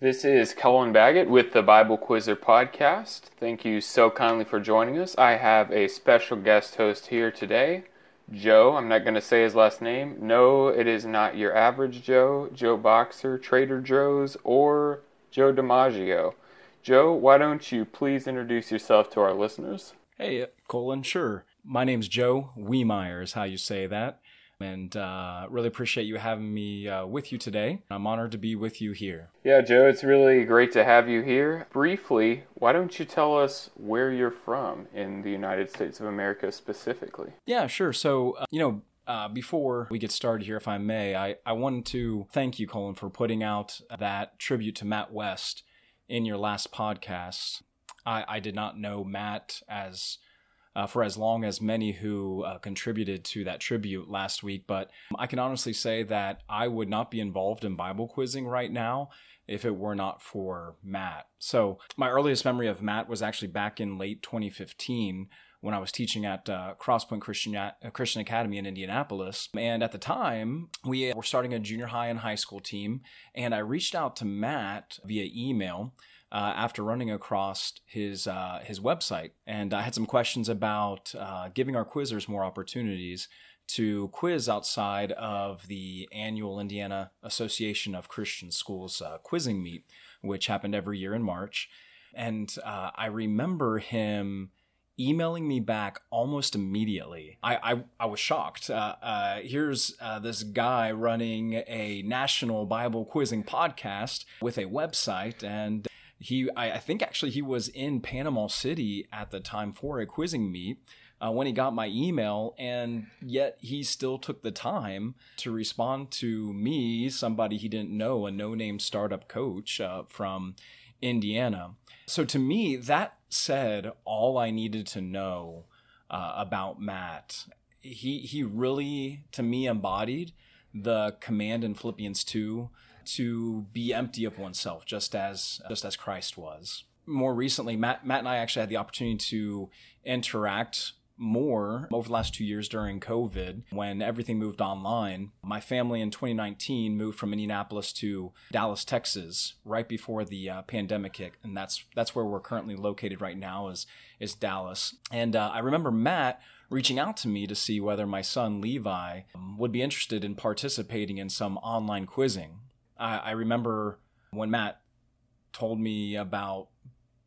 This is Cullen Baggett with the Bible Quizzer podcast. Thank you so kindly for joining us. I have a special guest host here today, Joe. I'm not going to say his last name. No, it is not your average Joe, Joe Boxer, Trader Joe's, or Joe DiMaggio. Joe, why don't you please introduce yourself to our listeners? Hey, Colin, sure. My name's Joe Wiemeyer, is how you say that. And uh, really appreciate you having me uh, with you today. I'm honored to be with you here. Yeah, Joe, it's really great to have you here. Briefly, why don't you tell us where you're from in the United States of America specifically? Yeah, sure. So, uh, you know, uh, before we get started here, if I may, I, I wanted to thank you, Colin, for putting out that tribute to Matt West in your last podcast. I, I did not know Matt as uh, for as long as many who uh, contributed to that tribute last week, but I can honestly say that I would not be involved in Bible quizzing right now if it were not for Matt. So, my earliest memory of Matt was actually back in late 2015 when I was teaching at uh, Crosspoint Christian, uh, Christian Academy in Indianapolis. And at the time, we were starting a junior high and high school team. And I reached out to Matt via email. Uh, after running across his uh, his website, and I had some questions about uh, giving our quizzers more opportunities to quiz outside of the annual Indiana Association of Christian Schools uh, quizzing meet, which happened every year in March. And uh, I remember him emailing me back almost immediately. I I, I was shocked. Uh, uh, here's uh, this guy running a national Bible quizzing podcast with a website, and he I, I think actually he was in Panama City at the time for a quizzing meet. Uh, when he got my email, and yet he still took the time to respond to me, somebody he didn't know, a no name startup coach uh, from Indiana. So to me, that said all I needed to know uh, about Matt. He he really to me embodied the command in Philippians 2 to be empty of oneself just as just as Christ was. More recently, Matt Matt and I actually had the opportunity to interact more over the last two years during COVID when everything moved online. My family in 2019 moved from Indianapolis to Dallas, Texas, right before the uh, pandemic hit, and that's that's where we're currently located right now is is Dallas. And uh, I remember Matt reaching out to me to see whether my son Levi um, would be interested in participating in some online quizzing. I, I remember when Matt told me about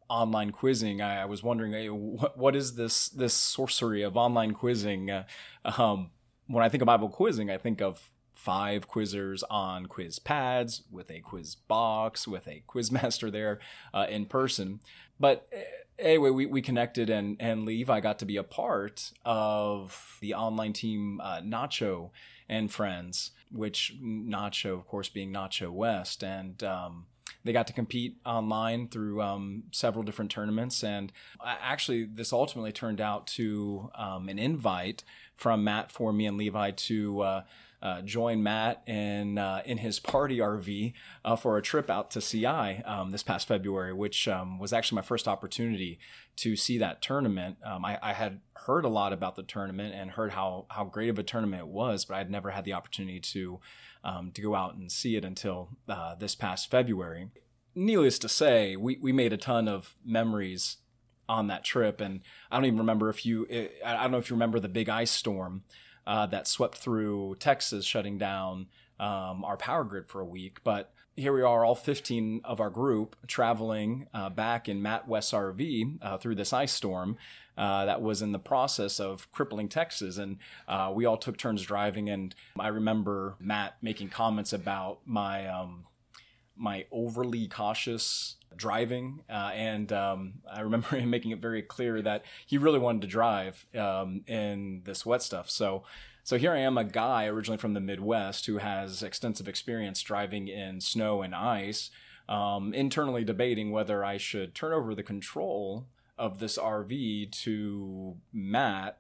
online quizzing, I, I was wondering, hey, what, what is this this sorcery of online quizzing? Uh, um, when I think of Bible quizzing, I think of five quizzers on quiz pads with a quiz box with a quiz master there uh, in person. But eh, anyway, we, we connected and and Levi got to be a part of the online team uh, Nacho and Friends, which Nacho, of course, being Nacho West, and um, they got to compete online through um, several different tournaments. And actually, this ultimately turned out to um, an invite from Matt for me and Levi to. Uh, uh, join Matt in uh, in his party RV uh, for a trip out to CI um, this past February, which um, was actually my first opportunity to see that tournament. Um, I, I, had heard a lot about the tournament and heard how how great of a tournament it was, but I had never had the opportunity to um, to go out and see it until uh, this past February. Needless to say, we, we made a ton of memories on that trip, and I don't even remember if you I don't know if you remember the big ice storm uh, that swept through Texas, shutting down um, our power grid for a week. But here we are, all 15 of our group traveling uh, back in Matt West RV uh, through this ice storm. Uh, that was in the process of crippling Texas. And uh, we all took turns driving. And I remember Matt making comments about my um, my overly cautious driving. Uh, and um, I remember him making it very clear that he really wanted to drive um, in this wet stuff. So. So here I am, a guy originally from the Midwest who has extensive experience driving in snow and ice, um, internally debating whether I should turn over the control of this RV to Matt,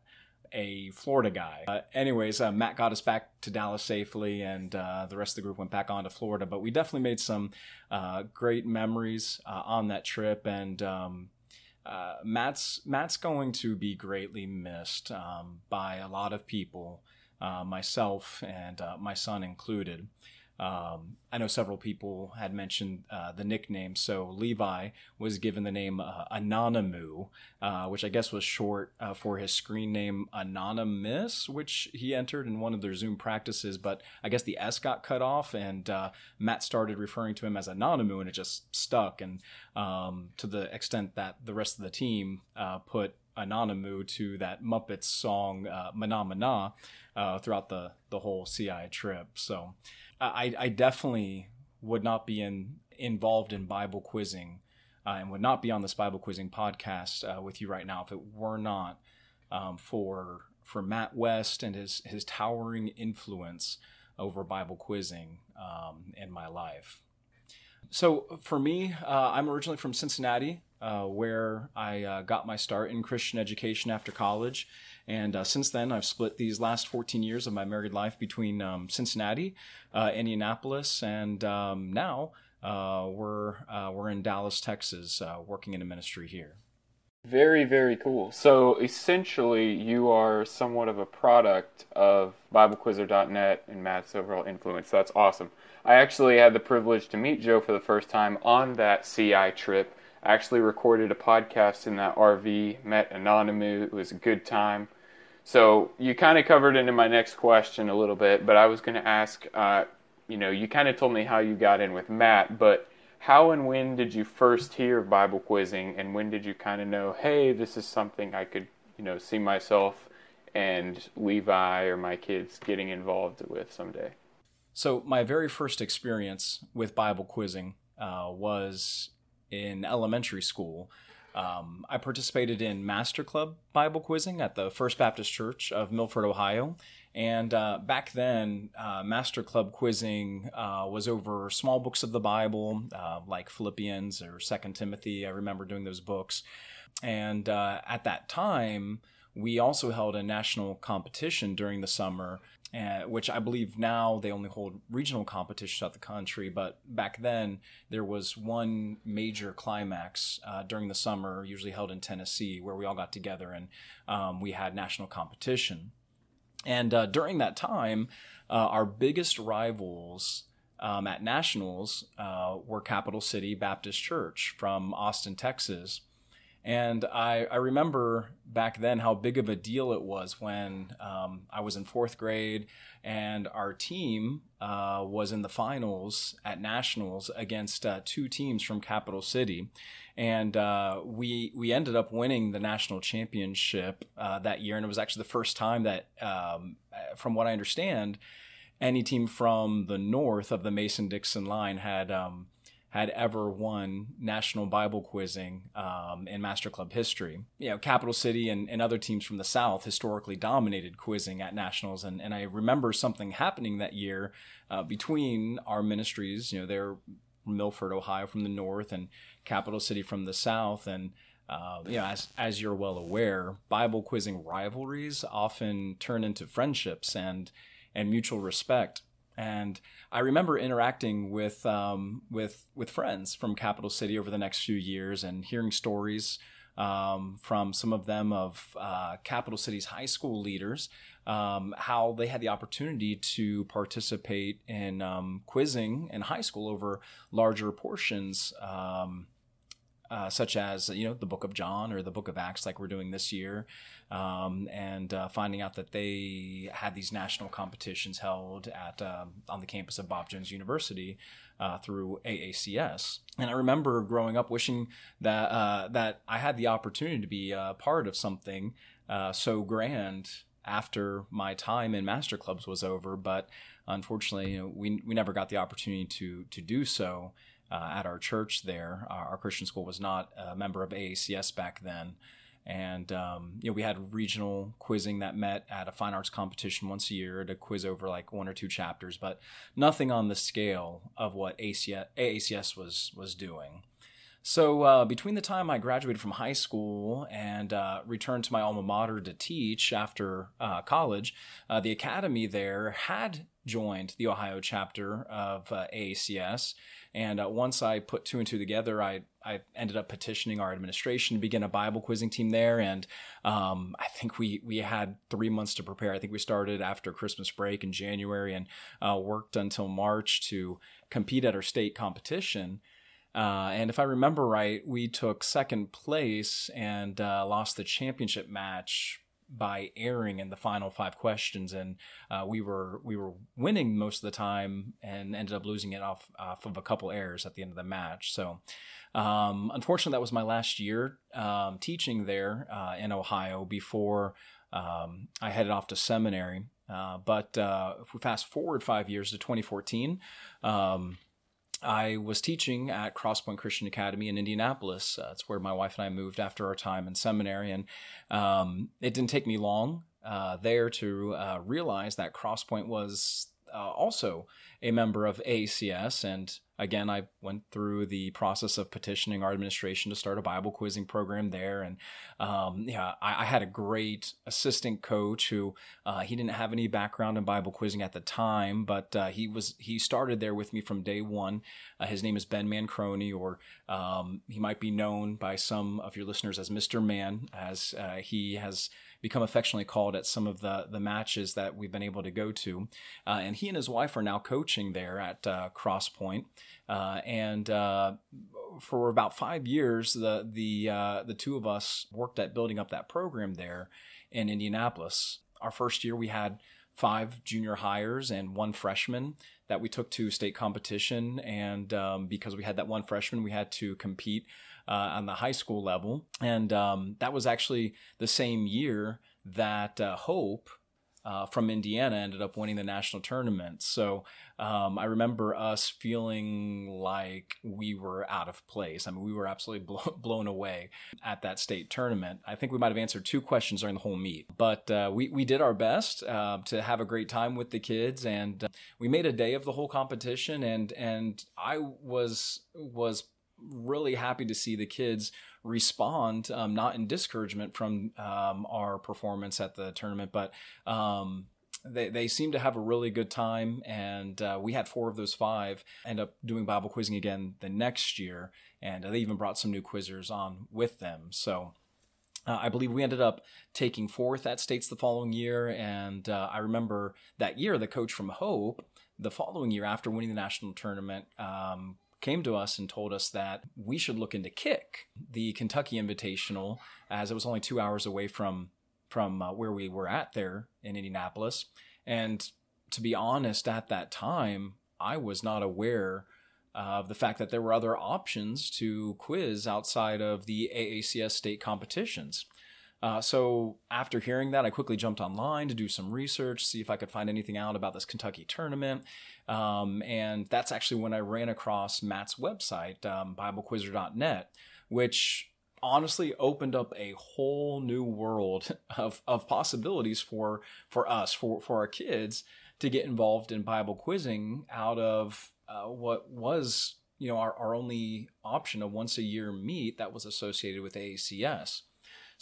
a Florida guy. Uh, anyways, uh, Matt got us back to Dallas safely, and uh, the rest of the group went back on to Florida. But we definitely made some uh, great memories uh, on that trip, and um, uh, Matt's Matt's going to be greatly missed um, by a lot of people, myself and my son included. Um, I know several people had mentioned uh, the nickname. So Levi was given the name uh, Anonymu, uh, which I guess was short uh, for his screen name Anonymous, which he entered in one of their Zoom practices. But I guess the S got cut off, and uh, Matt started referring to him as Anonymu, and it just stuck. And um, to the extent that the rest of the team uh, put Anonymu to that Muppets song uh, Mahna Mahna uh, throughout the, the whole CI trip. So I, I definitely would not be in, involved in Bible quizzing uh, and would not be on this Bible quizzing podcast uh, with you right now if it were not um, for for Matt West and his his towering influence over Bible quizzing um, in my life. So for me, uh, I'm originally from Cincinnati, uh, where I uh, got my start in Christian education after college. And uh, since then, I've split these last 14 years of my married life between um, Cincinnati, uh, Indianapolis, and um, now uh, we're we're in Dallas, Texas, working in a ministry here. Very, very cool. So essentially, you are somewhat of a product of BibleQuizzer.net and Matt's overall influence. That's awesome. I actually had the privilege to meet Joe for the first time on that CI trip. I actually recorded a podcast in that RV, met Anonymous. It was a good time. So you kind of covered into my next question a little bit, but I was going to ask, uh, you know, you kind of told me how you got in with Matt, but how and when did you first hear of Bible quizzing, and when did you kind of know, hey, this is something I could, you know, see myself and Levi or my kids getting involved with someday? So my very first experience with Bible quizzing uh, was in elementary school. Um, I participated in Master Club Bible quizzing at the First Baptist Church of Milford, Ohio, and uh, back then, uh, Master Club quizzing uh, was over small books of the Bible, uh, like Philippians or Second Timothy. I remember doing those books. And uh, at that time, we also held a national competition during the summer, uh, which I believe now they only hold regional competitions throughout the country. But back then, there was one major climax during the summer, usually held in Tennessee, where we all got together and um, we had national competition. And uh, during that time, uh, our biggest rivals um, at nationals uh, were Capital City Baptist Church from Austin, Texas. And I, I, remember back then how big of a deal it was when um, I was in fourth grade and our team uh, was in the finals at nationals against uh, two teams from Capital City and uh, we we ended up winning the national championship uh, that year, and it was actually the first time that, um, from what I understand, any team from the north of the Mason Dixon line had. Um, had ever won national Bible quizzing um, in Master Club history. You know, Capital City and, and other teams from the South historically dominated quizzing at nationals, and, and I remember something happening that year uh, between our ministries. You know, they're Milford, Ohio, from the north, and capital city from the south. And uh, you know, as as you're well aware, Bible quizzing rivalries often turn into friendships and and mutual respect. And I remember interacting with um, with with friends from Capital City over the next few years and hearing stories um, from some of them of uh, Capital City's high school leaders, um, how they had the opportunity to participate in um, quizzing in high school over larger portions um, uh, such as you know the Book of John or the Book of Acts, like we're doing this year, um, and uh, finding out that they had these national competitions held at um, on the campus of Bob Jones University uh, through AACS. And I remember growing up wishing that uh, that I had the opportunity to be a part of something uh, so grand after my time in master clubs was over, but unfortunately, you know, we we never got the opportunity to to do so uh, at our church there. Our, our, Christian school was not a member of AACS back then. And um, you know, we had regional quizzing that met at a fine arts competition once a year to quiz over like one or two chapters, but nothing on the scale of what ACS, AACS was was doing. So uh, between the time I graduated from high school and uh, returned to my alma mater to teach after uh, college, uh, the academy there had joined the Ohio chapter of uh, AACS, And uh, once I put two and two together, I I ended up petitioning our administration to begin a Bible quizzing team there, and um, I think we we had three months to prepare. I think we started after Christmas break in January and worked until March to compete at our state competition. Uh, and if I remember right, we took second place and uh, lost the championship match by erring in the final five questions, and uh, we were we were winning most of the time, and ended up losing it off off of a couple errors at the end of the match. So, um, unfortunately, that was my last year um, teaching there uh, in Ohio before um, I headed off to seminary. Uh, but uh, if we fast forward five years to 2014. I was teaching at Crosspoint Christian Academy in Indianapolis. Uh, that's where my wife and I moved after our time in seminary. And um, it didn't take me long uh, there to uh, realize that Crosspoint was uh, also a member of AACS. And again, I went through the process of petitioning our administration to start a Bible quizzing program there. And um, yeah, I, I, had a great assistant coach who uh, he didn't have any background in Bible quizzing at the time, but uh, he was he started there with me from day one. Uh, his name is Ben Mancroni, or um, he might be known by some of your listeners as Mr. Man, as uh, he has become affectionately called at some of the the matches that we've been able to go to. Uh, and he and his wife are now coaching there at uh, Crosspoint. Uh, and uh, for about five years, the the uh, the two of us worked at building up that program there in Indianapolis. Our first year, we had five junior hires and one freshman that we took to state competition. And um, because we had that one freshman, we had to compete uh, on the high school level. And um, that was actually the same year that uh, Hope. Uh, from Indiana ended up winning the national tournament. So um, I remember us feeling like we were out of place. I mean, we were absolutely blo- blown away at that state tournament. I think we might have answered two questions during the whole meet, but uh, we, we did our best uh, to have a great time with the kids, and uh, we made a day of the whole competition. And and I was was really happy to see the kids respond, um, not in discouragement from um, our performance at the tournament, but um, they, they seem to have a really good time. And uh, we had four of those five end up doing Bible quizzing again the next year. And they even brought some new quizzers on with them. So uh, I believe we ended up taking fourth at states the following year. And uh, I remember that year, the coach from Hope, the following year after winning the national tournament, um, came to us and told us that we should look into Kick, the Kentucky Invitational, as it was only two hours away from from uh, where we were at there in Indianapolis. And to be honest, at that time, I was not aware of the fact that there were other options to quiz outside of the AACS state competitions. Uh, so after hearing that, I quickly jumped online to do some research, see if I could find anything out about this Kentucky tournament. Um, and that's actually when I ran across Matt's website, um, BibleQuizzer.net, which honestly opened up a whole new world of, of possibilities for for us, for, for our kids to get involved in Bible quizzing out of uh, what was you know our, our only option of once a year meet that was associated with AACS.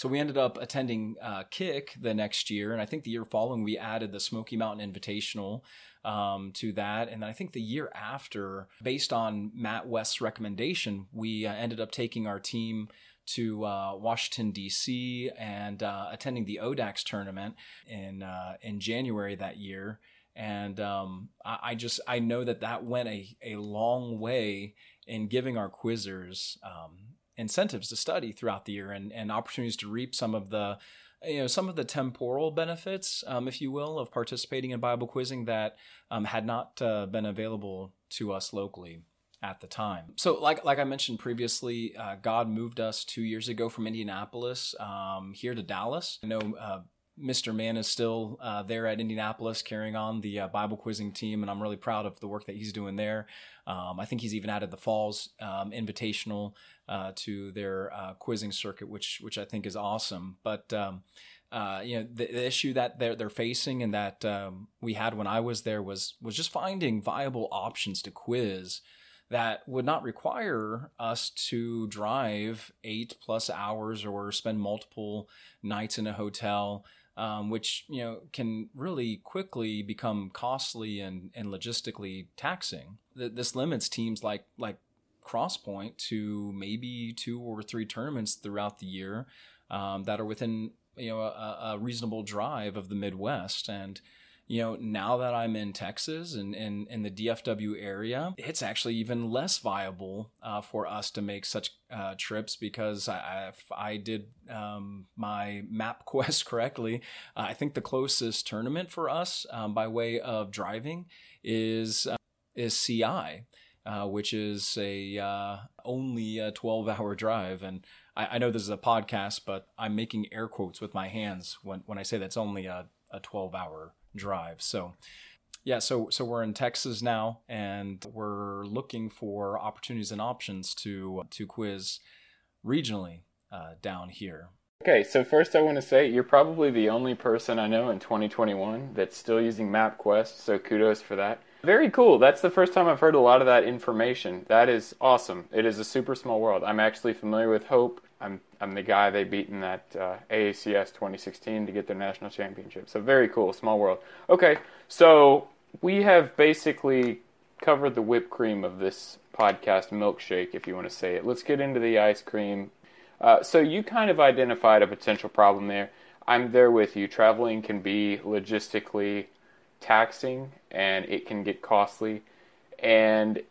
So we ended up attending uh, Kick the next year, and I think the year following we added the Smoky Mountain Invitational um, to that, and then I think the year after, based on Matt West's recommendation, we uh, ended up taking our team to uh, Washington D.C. and uh, attending the ODAX tournament in uh, in January that year. And um, I, I, just I know that that went a, a long way in giving our quizzers um, incentives to study throughout the year and, and opportunities to reap some of the you know some of the temporal benefits, um, if you will, of participating in Bible quizzing that um, had not uh, been available to us locally at the time. So, like like I mentioned previously, uh, God moved us two years ago from Indianapolis um, here to Dallas. I know uh, Mr. Mann is still uh, there at Indianapolis carrying on the uh, Bible quizzing team, and I'm really proud of the work that he's doing there. Um, I think he's even added the Falls um, Invitational uh, to their uh, quizzing circuit, which which I think is awesome. But um, uh, you know, the, the, issue that they're they're facing and that um, we had when I was there was was just finding viable options to quiz that would not require us to drive eight plus hours or spend multiple nights in a hotel um, which you know can really quickly become costly and, and logistically taxing. This limits teams like like Crosspoint to maybe two or three tournaments throughout the year um, that are within you know a, a, reasonable drive of the Midwest and you know, now that I'm in Texas and in, the DFW area, it's actually even less viable uh, for us to make such uh, trips because I, if I did um, my MapQuest correctly, uh, I think the closest tournament for us um, by way of driving is uh, is CI. Uh, which is a uh, only a 12 hour drive and I, I, know this is a podcast but i'm making air quotes with my hands when, when i say that's only a, a 12 hour drive. So yeah, so so we're in Texas now, and we're looking for opportunities and options to to quiz regionally uh, down here. Okay, so first I want to say you're probably the only person I know in 2021 that's still using MapQuest, so kudos for that. Very cool. That's the first time I've heard a lot of that information. That is awesome. It is a super small world. I'm actually familiar with Hope. I'm I'm the guy they beat in that uh, AACS 2016 to get their national championship. So very cool, small world. Okay, so we have basically covered the whipped cream of this podcast milkshake, if you want to say it. Let's get into the ice cream. Uh, so you kind of identified a potential problem there. I'm there with you. Traveling can be logistically taxing and it can get costly. And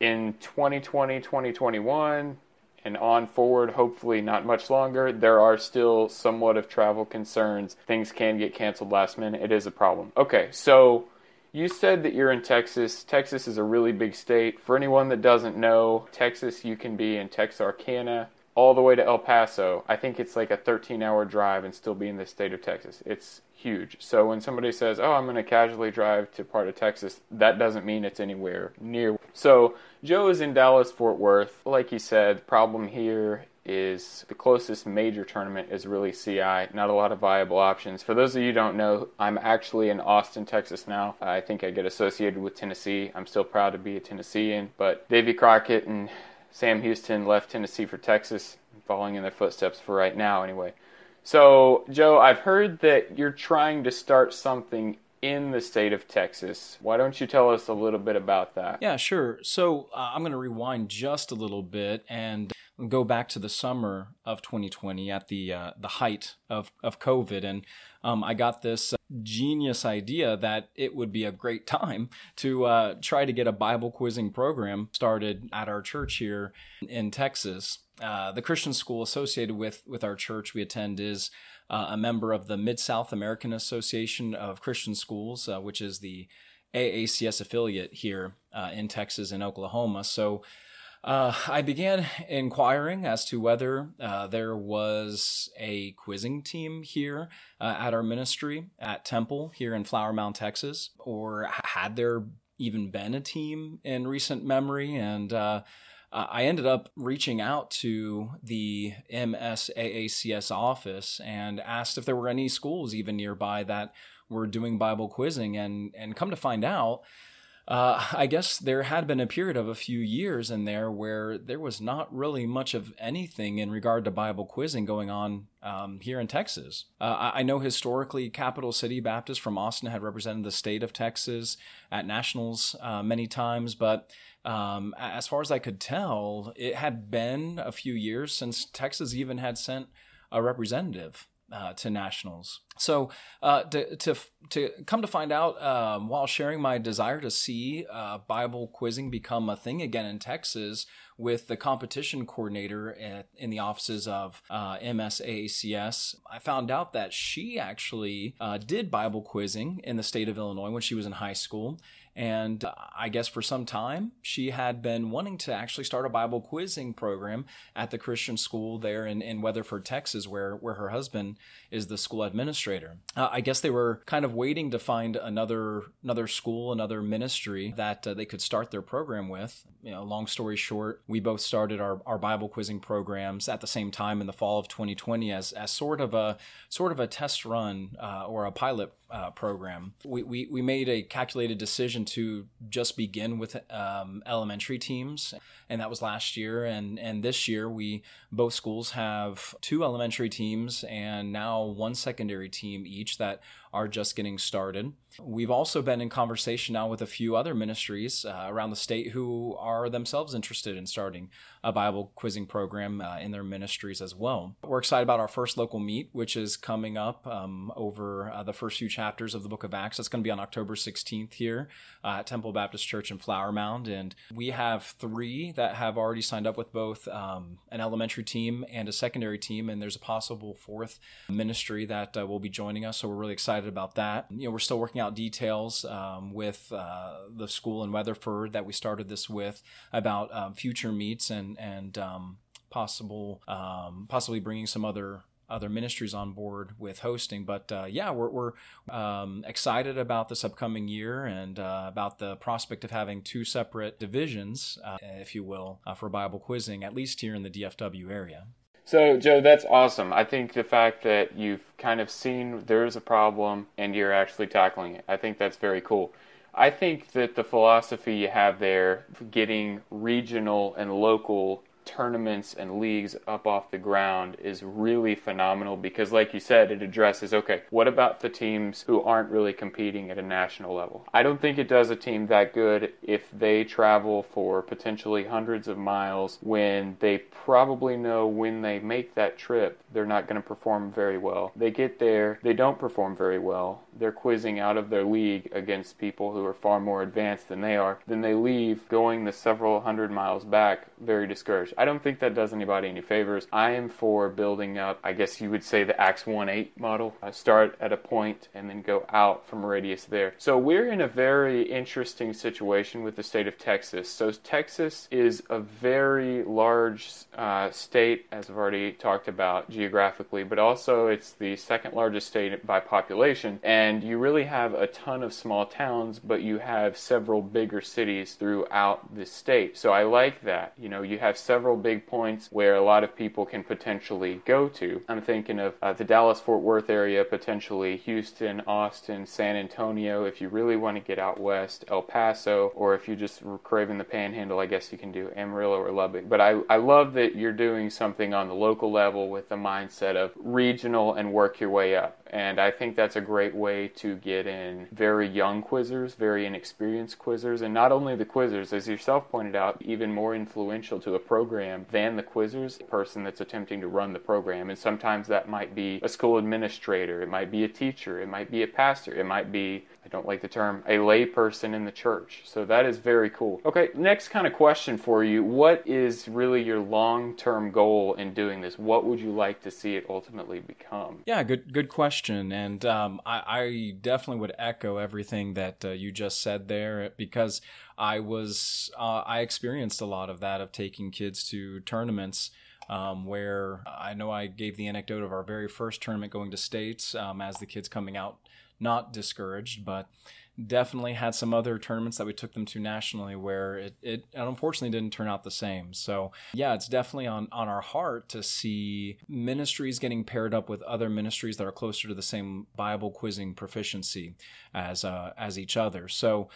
in 2020, 2021, and on forward, hopefully not much longer, there are still somewhat of travel concerns. Things can get canceled last minute. It is a problem. Okay, so you said that you're in Texas. Texas is a really big state. For anyone that doesn't know, Texas, you can be in Texarkana all the way to El Paso. I think it's like a 13 hour drive and still be in the state of Texas. It's huge. So when somebody says, "Oh, I'm going to casually drive to part of Texas," that doesn't mean it's anywhere near. So Joe is in Dallas Fort Worth. Like he said, the problem here is the closest major tournament is really CI. Not a lot of viable options. For those of you don't know, I'm actually in Austin, Texas now. I think I get associated with Tennessee. I'm still proud to be a Tennessean, but Davy Crockett and Sam Houston left Tennessee for Texas, following in their footsteps for right now anyway. So, Joe, I've heard that you're trying to start something in the state of Texas. Why don't you tell us a little bit about that? Yeah, sure. So, uh, I'm going to rewind just a little bit and go back to the summer of 2020 at the uh, the height of of COVID, and um, I got this genius idea that it would be a great time to uh, try to get a Bible quizzing program started at our church here in Texas. Uh, the Christian school associated with with our church we attend is uh, a member of the Mid South American Association of Christian Schools, uh, which is the AACS affiliate here uh, in Texas and Oklahoma. So. Uh, I began inquiring as to whether uh, there was a quizzing team here at our ministry at Temple here in Flower Mound, Texas, or had there even been a team in recent memory? And uh, I ended up reaching out to the MSAACS office and asked if there were any schools even nearby that were doing Bible quizzing, and and come to find out. Uh, I guess there had been a period of a few years in there where there was not really much of anything in regard to Bible quizzing going on um, here in Texas. Uh, I know historically, Capital City Baptist from Austin had represented the state of Texas at nationals uh, many times, but um, as far as I could tell, it had been a few years since Texas even had sent a representative uh, to nationals. So uh, to, to to come to find out, um, while sharing my desire to see uh, Bible quizzing become a thing again in Texas, with the competition coordinator at, in the offices of uh, MSAACS, I found out that she actually uh, did Bible quizzing in the state of Illinois when she was in high school, and I guess for some time, she had been wanting to actually start a Bible quizzing program at the Christian school there in, in Weatherford, Texas, where, where her husband is the school administrator. Uh, I guess they were kind of waiting to find another another school, another ministry that uh, they could start their program with. You know, long story short, we both started our, our Bible quizzing programs at the same time in the fall of 2020 as, as sort of a sort of a test run uh, or a pilot uh, program. We, we, we made a calculated decision to just begin with um, elementary teams, and that was last year. And, and this year, we both schools have two elementary teams and now one secondary team each that are just getting started. We've also been in conversation now with a few other ministries uh, around the state who are themselves interested in starting a Bible quizzing program uh, in their ministries as well. We're excited about our first local meet, which is coming up um, over uh, the first few chapters of the book of Acts. That's going to be on October 16th here uh, at Temple Baptist Church in Flower Mound. And we have three that have already signed up with both um, an elementary team and a secondary team. And there's a possible fourth ministry that uh, will be joining us. So we're really excited about that. You know, we're still working out details um, with uh, the school in Weatherford that we started this with about um, future meets and and um, possible um, possibly bringing some other other ministries on board with hosting. But uh, yeah, we're, we're um, excited about this upcoming year and uh, about the prospect of having two separate divisions, uh, if you will, uh, for Bible quizzing, at least here in the DFW area. So, Joe, that's awesome. I think the fact that you've kind of seen there's a problem and you're actually tackling it, I think that's very cool. I think that the philosophy you have there, getting regional and local tournaments and leagues up off the ground is really phenomenal because, like you said, it addresses okay, what about the teams who aren't really competing at a national level? I don't think it does a team that good if they travel for potentially hundreds of miles when they probably know when they make that trip they're not going to perform very well. They get there, they don't perform very well. They're quizzing out of their league against people who are far more advanced than they are. Then they leave going the several hundred miles back very discouraged. I don't think that does anybody any favors. I am for building up, I guess you would say, the Acts 1 8 model. I start at a point and then go out from radius there. So we're in a very interesting situation with the state of Texas. So Texas is a very large uh, state, as I've already talked about geographically, but also it's the second largest state by population. And you really have a ton of small towns, but you have several bigger cities throughout the state. So I like that. You know, you have several several big points where a lot of people can potentially go to. I'm thinking of uh, the Dallas Fort Worth area, potentially Houston, Austin, San Antonio. If you really want to get out west, El Paso, or if you're just craving the panhandle, I guess you can do Amarillo or Lubbock. But I, I love that you're doing something on the local level with the mindset of regional and work your way up. And I think that's a great way to get in very young quizzers, very inexperienced quizzers, and not only the quizzers, as yourself pointed out, even more influential to a program than the quizzers, the person that's attempting to run the program. And sometimes that might be a school administrator, it might be a teacher, it might be a pastor, it might be I don't like the term, a layperson in the church. So that is very cool. Okay, next kind of question for you. What is really your long term goal in doing this? What would you like to see it ultimately become? Yeah, good good question. And um, I, I, definitely would echo everything that uh, you just said there because I was, uh, I experienced a lot of that of taking kids to tournaments. Um, where I know I gave the anecdote of our very first tournament going to states um, as the kids coming out not discouraged, but definitely had some other tournaments that we took them to nationally where it, it unfortunately didn't turn out the same. So yeah, it's definitely on, on our heart to see ministries getting paired up with other ministries that are closer to the same Bible quizzing proficiency as uh, as each other. So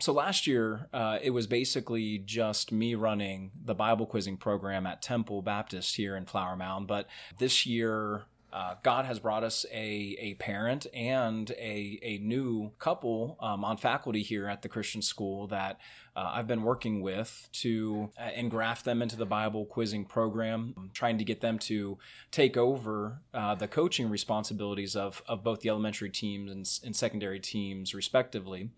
so last year uh, it was basically just me running the Bible quizzing program at Temple Baptist here in Flower Mound, but this year uh, God has brought us a, a parent and a, a new couple um, on faculty here at the Christian school that uh, I've been working with to uh, engraft them into the Bible quizzing program, I'm trying to get them to take over uh, the coaching responsibilities of, of both the elementary teams and, and secondary teams, respectively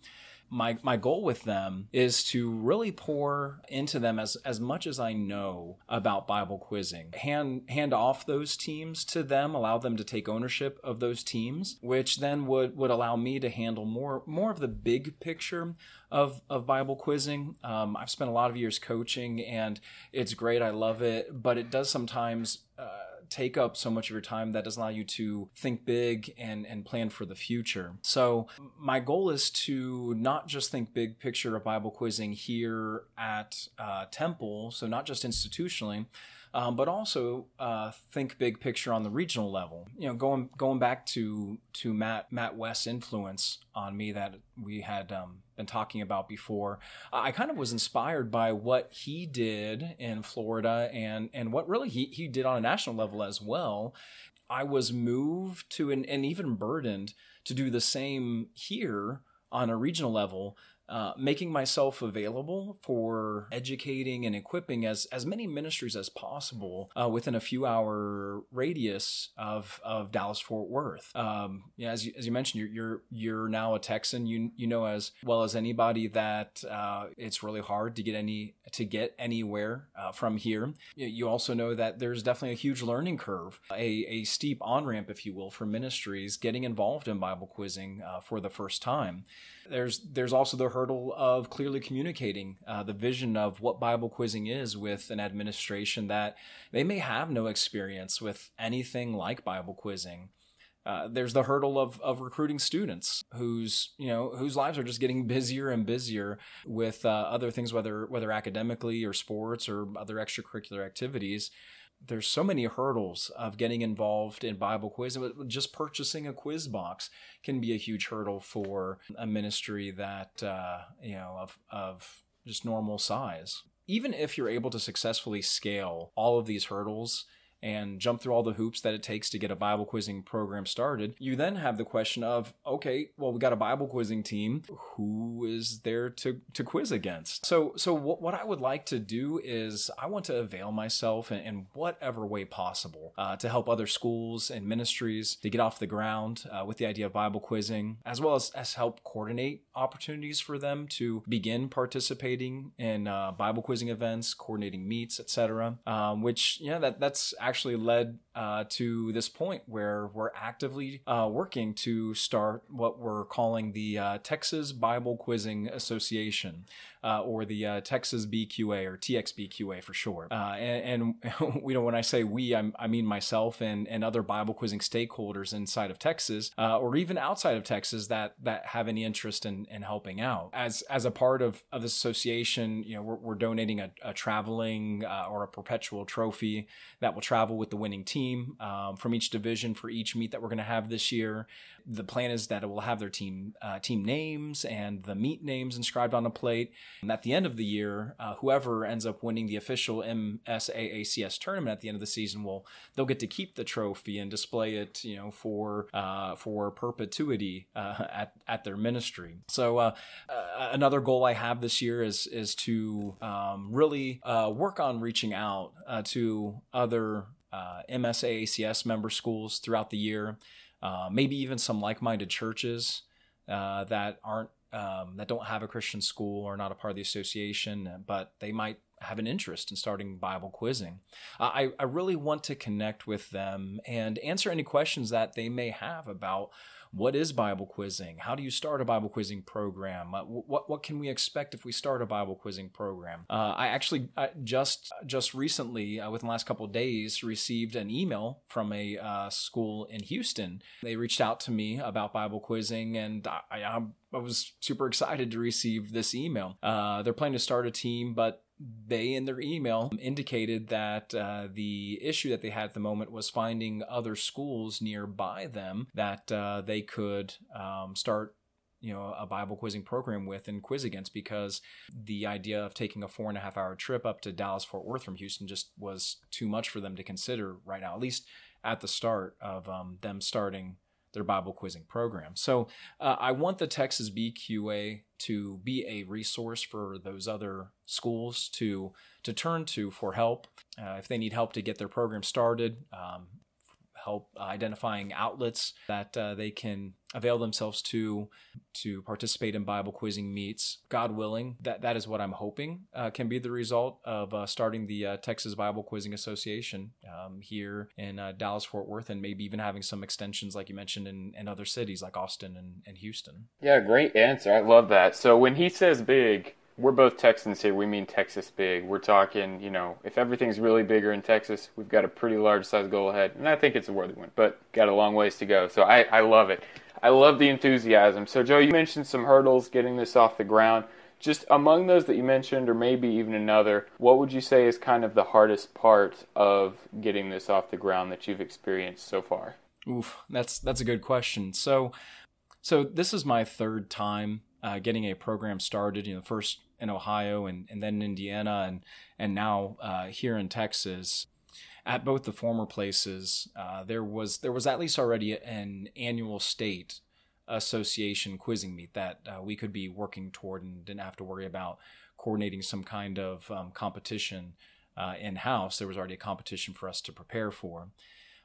my my goal with them is to really pour into them as as much as I know about Bible quizzing. Hand hand off those teams to them, allow them to take ownership of those teams, which then would would allow me to handle more more of the big picture of of Bible quizzing. Um, I've spent a lot of years coaching, and it's great. I love it, but it does sometimes. Uh, take up so much of your time that doesn't allow you to think big and, and plan for the future. So, my goal is to not just think big picture of Bible quizzing here at uh, Temple, so not just institutionally, um, but also uh, think big picture on the regional level. You know, going going back to to Matt Matt West's influence on me that we had um, been talking about before. I kind of was inspired by what he did in Florida and and what really he he did on a national level as well. I was moved to and, and even burdened to do the same here on a regional level uh, making myself available for educating and equipping as, as many ministries as possible uh, within a few hour radius of, of Dallas Fort Worth. Um, yeah, as you, as you mentioned, you're, you're you're now a Texan. You you know as well as anybody that uh, it's really hard to get any to get anywhere uh, from here. You also know that there's definitely a huge learning curve, a, a steep on ramp, if you will, for ministries getting involved in Bible quizzing uh, for the first time there's there's also the hurdle of clearly communicating uh, the vision of what Bible quizzing is with an administration that they may have no experience with anything like Bible quizzing. Uh, there's the hurdle of, of recruiting students whose you know whose lives are just getting busier and busier with uh, other things, whether whether academically or sports or other extracurricular activities there's so many hurdles of getting involved in Bible quiz. Just purchasing a quiz box can be a huge hurdle for a ministry that uh, you know of of just normal size. Even if you're able to successfully scale all of these hurdles and jump through all the hoops that it takes to get a Bible quizzing program started, you then have the question of, okay, well, we got a Bible quizzing team. Who is there to, to quiz against? So, so what, what I would like to do is I want to avail myself in, in whatever way possible uh, to help other schools and ministries to get off the ground uh, with the idea of Bible quizzing, as well as, as help coordinate opportunities for them to begin participating in uh, Bible quizzing events, coordinating meets, etc. Um, which, yeah, that, that's actually led uh, to this point where we're actively uh, working to start what we're calling the uh, Texas Bible Quizzing Association uh, or the uh, Texas BQA or TXBQA for short. Uh, and, and you know, when I say we, I'm, i mean myself and, and other Bible quizzing stakeholders inside of Texas uh, or even outside of Texas that that have any interest in, in helping out. As as a part of, of this association, you know, we're, we're donating a, a traveling uh, or a perpetual trophy that will travel with the winning team um, from each division for each meet that we're going to have this year the plan is that it will have their team uh, team names and the meet names inscribed on a plate. And at the end of the year, uh, whoever ends up winning the official MSAACS tournament at the end of the season will they'll get to keep the trophy and display it, you know, for uh, for perpetuity uh, at at their ministry. So uh, uh, another goal I have this year is is to um, really work on reaching out to other uh, MSAACS member schools throughout the year uh, maybe even some like-minded churches uh, that aren't um, that don't have a Christian school or not a part of the association, but they might have an interest in starting Bible quizzing. I, I really want to connect with them and answer any questions that they may have about what is Bible quizzing? How do you start a Bible quizzing program? Uh, what what can we expect if we start a Bible quizzing program? Uh, I actually I just just recently, uh, within the last couple days, received an email from a uh, school in Houston. They reached out to me about Bible quizzing, and I, I, I was super excited to receive this email. Uh, they're planning to start a team, but they in their email indicated that uh, the issue that they had at the moment was finding other schools nearby them that uh, they could um, start you know a bible quizzing program with and quiz against because the idea of taking a four and a half hour trip up to dallas fort worth from houston just was too much for them to consider right now at least at the start of um, them starting their Bible quizzing program. So uh, I want the Texas BQA to be a resource for those other schools to to turn to for help uh, if they need help to get their program started. Um, help identifying outlets that uh, they can avail themselves to to participate in Bible quizzing meets. God willing, that that is what I'm hoping uh, can be the result of uh, starting the uh, Texas Bible Quizzing Association um, here in uh, Dallas Fort Worth, and maybe even having some extensions, like you mentioned, in, in other cities like Austin and, and Houston. Yeah, great answer. I love that. So when he says big, we're both Texans here. We mean Texas big. We're talking, you know, if everything's really bigger in Texas, we've got a pretty large size goal ahead. And I think it's a worthy one, but got a long ways to go. So I, I love it. I love the enthusiasm. So, Joe, you mentioned some hurdles getting this off the ground. just among those that you mentioned, or maybe even another, what would you say is kind of the hardest part of getting this off the ground that you've experienced so far? Oof, that's that's a good question. So, so this is my third time uh, getting a program started. You know, first in Ohio and, and then in Indiana and and now uh, here in Texas. At both the former places, uh, there was there was at least already an annual state association quizzing meet that uh, we could be working toward and didn't have to worry about coordinating some kind of um, competition uh, in house. There was already a competition for us to prepare for.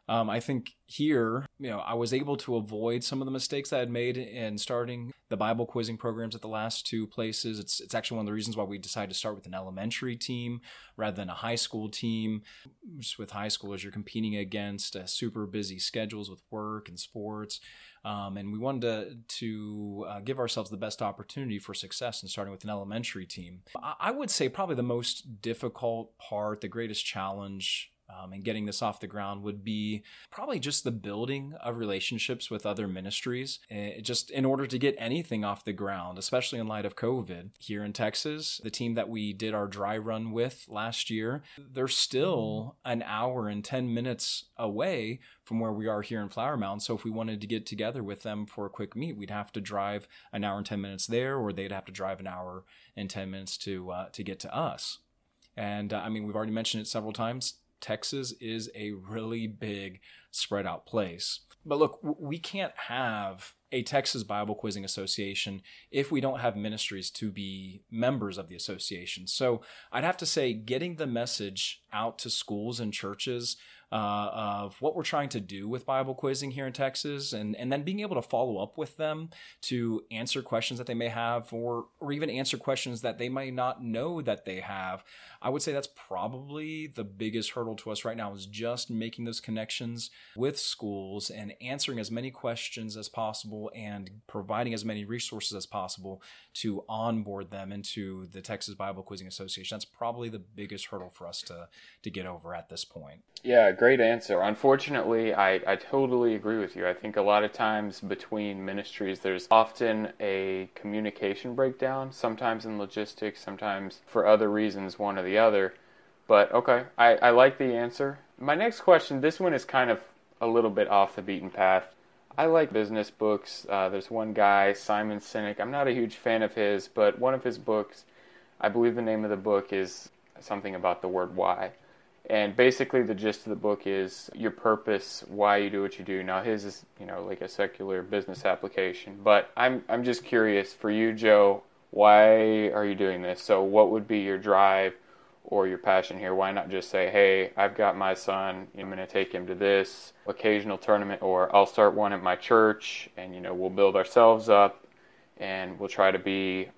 Um, I think here, you know, I was able to avoid some of the mistakes I had made in starting the Bible quizzing programs at the last two places. It's it's actually one of the reasons why we decided to start with an elementary team rather than a high school team. Just with high schoolers, you're competing against uh, super busy schedules with work and sports. Um, and we wanted to, to uh, give ourselves the best opportunity for success in starting with an elementary team. I, I would say probably the most difficult part, the greatest challenge um, and getting this off the ground would be probably just the building of relationships with other ministries. It, eh, just in order to get anything off the ground, especially in light of COVID. Here in Texas, the team that we did our dry run with last year, they're still an hour and 10 minutes away from where we are here in Flower Mound. So if we wanted to get together with them for a quick meet, we'd have to drive an hour and 10 minutes there, or they'd have to drive an hour and 10 minutes to, uh, to get to us. And uh, I mean, we've already mentioned it several times. Texas is a really big spread out place. But look, we can't have a Texas Bible Quizzing Association if we don't have ministries to be members of the association. So I'd have to say, getting the message out to schools and churches uh, of what we're trying to do with Bible quizzing here in Texas, and, and then being able to follow up with them to answer questions that they may have, or or even answer questions that they might not know that they have. I would say that's probably the biggest hurdle to us right now is just making those connections with schools and answering as many questions as possible and providing as many resources as possible to onboard them into the Texas Bible Quizzing Association. That's probably the biggest hurdle for us to to get over at this point. Yeah, great answer. Unfortunately, I, I totally agree with you. I think a lot of times between ministries, there's often a communication breakdown, sometimes in logistics, sometimes for other reasons, one or the other. But okay, I, I like the answer. My next question this one is kind of a little bit off the beaten path. I like business books. Uh, there's one guy, Simon Sinek. I'm not a huge fan of his, but one of his books, I believe the name of the book is something about the word why. And basically, the gist of the book is your purpose, why you do what you do. Now, his is you know like a secular business application, but I'm I'm just curious for you, Joe. Why are you doing this? So, what would be your drive or your passion here? Why not just say, "Hey, I've got my son. I'm going to take him to this occasional tournament, or I'll start one at my church, and you know we'll build ourselves up, and we'll try to be,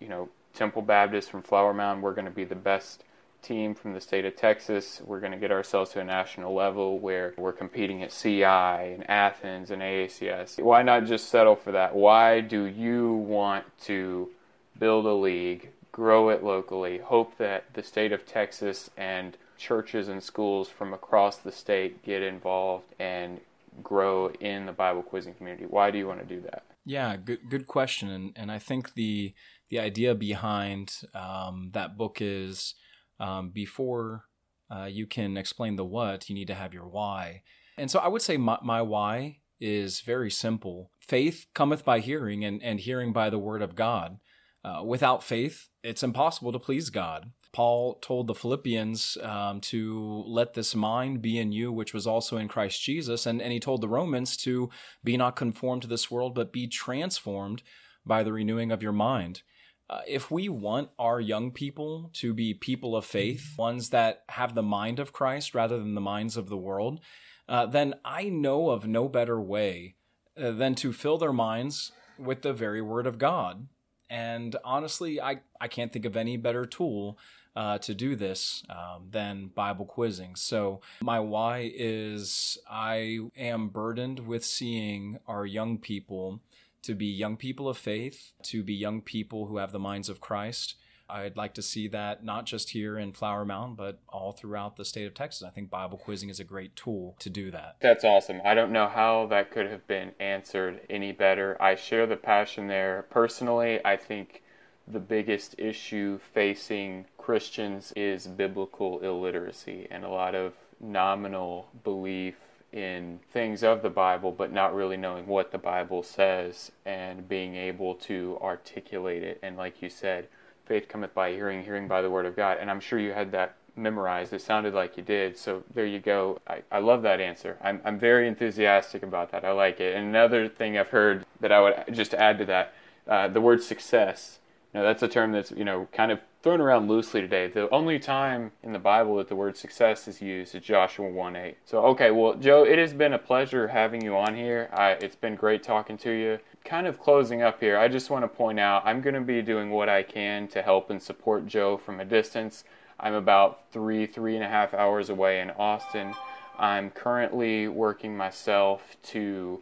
you know, Temple Baptist from Flower Mound. We're going to be the best." team from the state of Texas. We're going to get ourselves to a national level where we're competing at CI and Athens and AACS. Why not just settle for that? Why do you want to build a league, grow it locally, hope that the state of Texas and churches and schools from across the state get involved and grow in the Bible quizzing community? Why do you want to do that? Yeah, good good question, and and I think the the idea behind um, that book is um, before uh, you can explain the what, you need to have your why. And so I would say my, my why is very simple. Faith cometh by hearing, and, and hearing by the word of God. Uh, without faith, it's impossible to please God. Paul told the Philippians um, to let this mind be in you, which was also in Christ Jesus. And, and he told the Romans to be not conformed to this world, but be transformed by the renewing of your mind. Uh, if we want our young people to be people of faith, ones that have the mind of Christ rather than the minds of the world, uh, then I know of no better way uh, than to fill their minds with the very word of God. And honestly, I, I can't think of any better tool uh, to do this um, than Bible quizzing. So, my why is I am burdened with seeing our young people to be young people of faith, to be young people who have the minds of Christ. I'd like to see that not just here in Flower Mound, but all throughout the state of Texas. I think Bible quizzing is a great tool to do that. That's awesome. I don't know how that could have been answered any better. I share the passion there. Personally, I think the biggest issue facing Christians is biblical illiteracy and a lot of nominal belief in things of the Bible, but not really knowing what the Bible says and being able to articulate it. And like you said, faith cometh by hearing, hearing by the word of God. And I'm sure you had that memorized. It sounded like you did. So there you go. I, I love that answer. I'm, I'm very enthusiastic about that. I like it. And another thing I've heard that I would just add to that uh, the word success. Now that's a term that's you know kind of thrown around loosely today. The only time in the Bible that the word success is used is Joshua 1:8. So okay, well Joe, it has been a pleasure having you on here. I, it's been great talking to you. Kind of closing up here, I just want to point out I'm going to be doing what I can to help and support Joe from a distance. I'm about three, three and a half hours away in Austin. I'm currently working myself to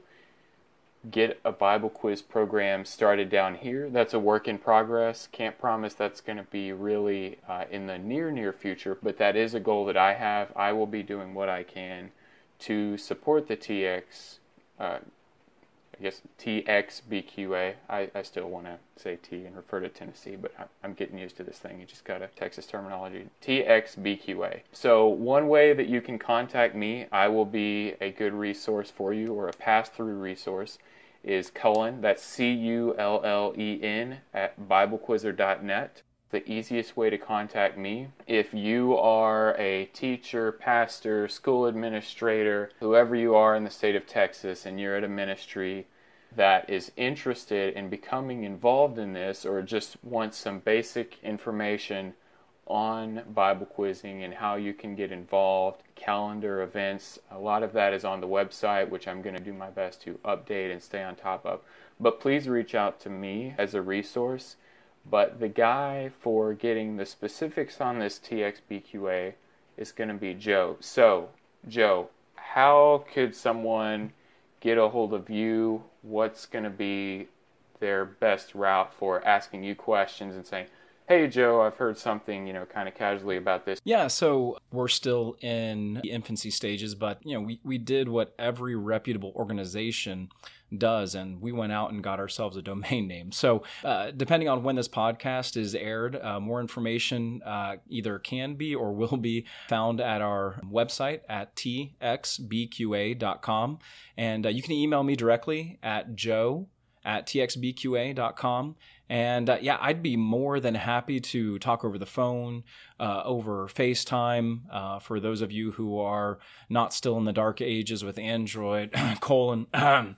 get a Bible quiz program started down here. That's a work in progress. Can't promise that's going to be really uh, in the near, near future, but that is a goal that I have. I will be doing what I can to support the TX uh, I guess TXBQA. I, I still want to say T and refer to Tennessee, but I'm getting used to this thing. You just got a Texas terminology. TXBQA. So, one way that you can contact me, I will be a good resource for you or a pass through resource, is Cullen. That's C U L L E N at BibleQuizzer.net the easiest way to contact me. If you are a teacher, pastor, school administrator, whoever you are in the state of Texas, and you're at a ministry that is interested in becoming involved in this or just wants some basic information on Bible quizzing and how you can get involved, calendar events, a lot of that is on the website, which I'm going to do my best to update and stay on top of. But please reach out to me as a resource. But the guy for getting the specifics on this TXBQA is going to be Joe. So, Joe, how could someone get a hold of you? What's going to be their best route for asking you questions and saying, hey joe i've heard something you know kind of casually about this. Yeah so we're still in the infancy stages but you know we, we did what every reputable organization does and we went out and got ourselves a domain name. So uh, depending on when this podcast is aired uh, more information uh, either can be or will be found at our website at txbqa.com and uh, you can email me directly at joe at txbqa.com and uh, yeah, I'd be more than happy to talk over the phone, uh, over FaceTime. Uh, for those of you who are not still in the dark ages with Android, colon, uh,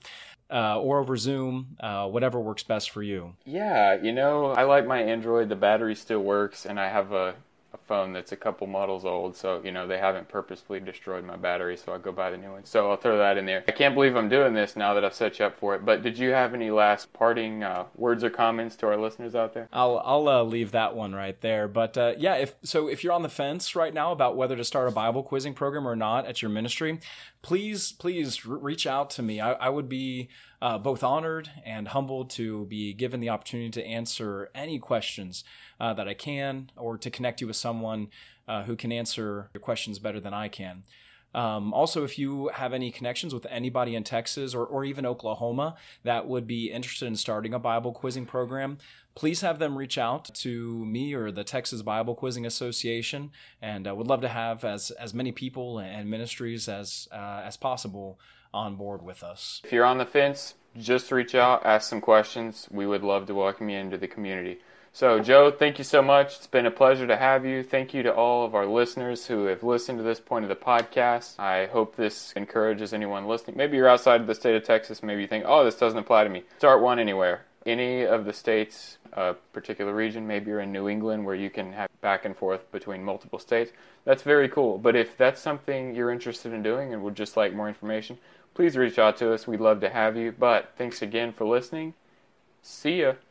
or over Zoom, uh, whatever works best for you. Yeah, you know, I like my Android. The battery still works, and I have a a phone that's a couple models old, so you know they haven't purposefully destroyed my battery, so I'll go buy the new one. So I'll throw that in there. I can't believe I'm doing this now that I've set you up for it. But did you have any last parting uh, words or comments to our listeners out there? I'll I'll uh, leave that one right there. But uh, yeah, if so, if you're on the fence right now about whether to start a Bible quizzing program or not at your ministry, please please reach out to me. I, I would be uh, both honored and humbled to be given the opportunity to answer any questions uh, that I can or to connect you with someone uh, who can answer your questions better than I can. Um, also, if you have any connections with anybody in Texas or, or even Oklahoma that would be interested in starting a Bible quizzing program, please have them reach out to me or the Texas Bible Quizzing Association, and uh, would love to have as as many people and ministries as uh, as possible on board with us. If you're on the fence, just reach out, ask some questions. We would love to welcome you into the community. So, Joe, thank you so much. It's been a pleasure to have you. Thank you to all of our listeners who have listened to this point of the podcast. I hope this encourages anyone listening. Maybe you're outside of the state of Texas. Maybe you think, oh, this doesn't apply to me. Start one anywhere. Any of the states, a particular region, maybe you're in New England where you can have back and forth between multiple states. That's very cool. But if that's something you're interested in doing and would just like more information, please reach out to us. We'd love to have you. But thanks again for listening. See ya.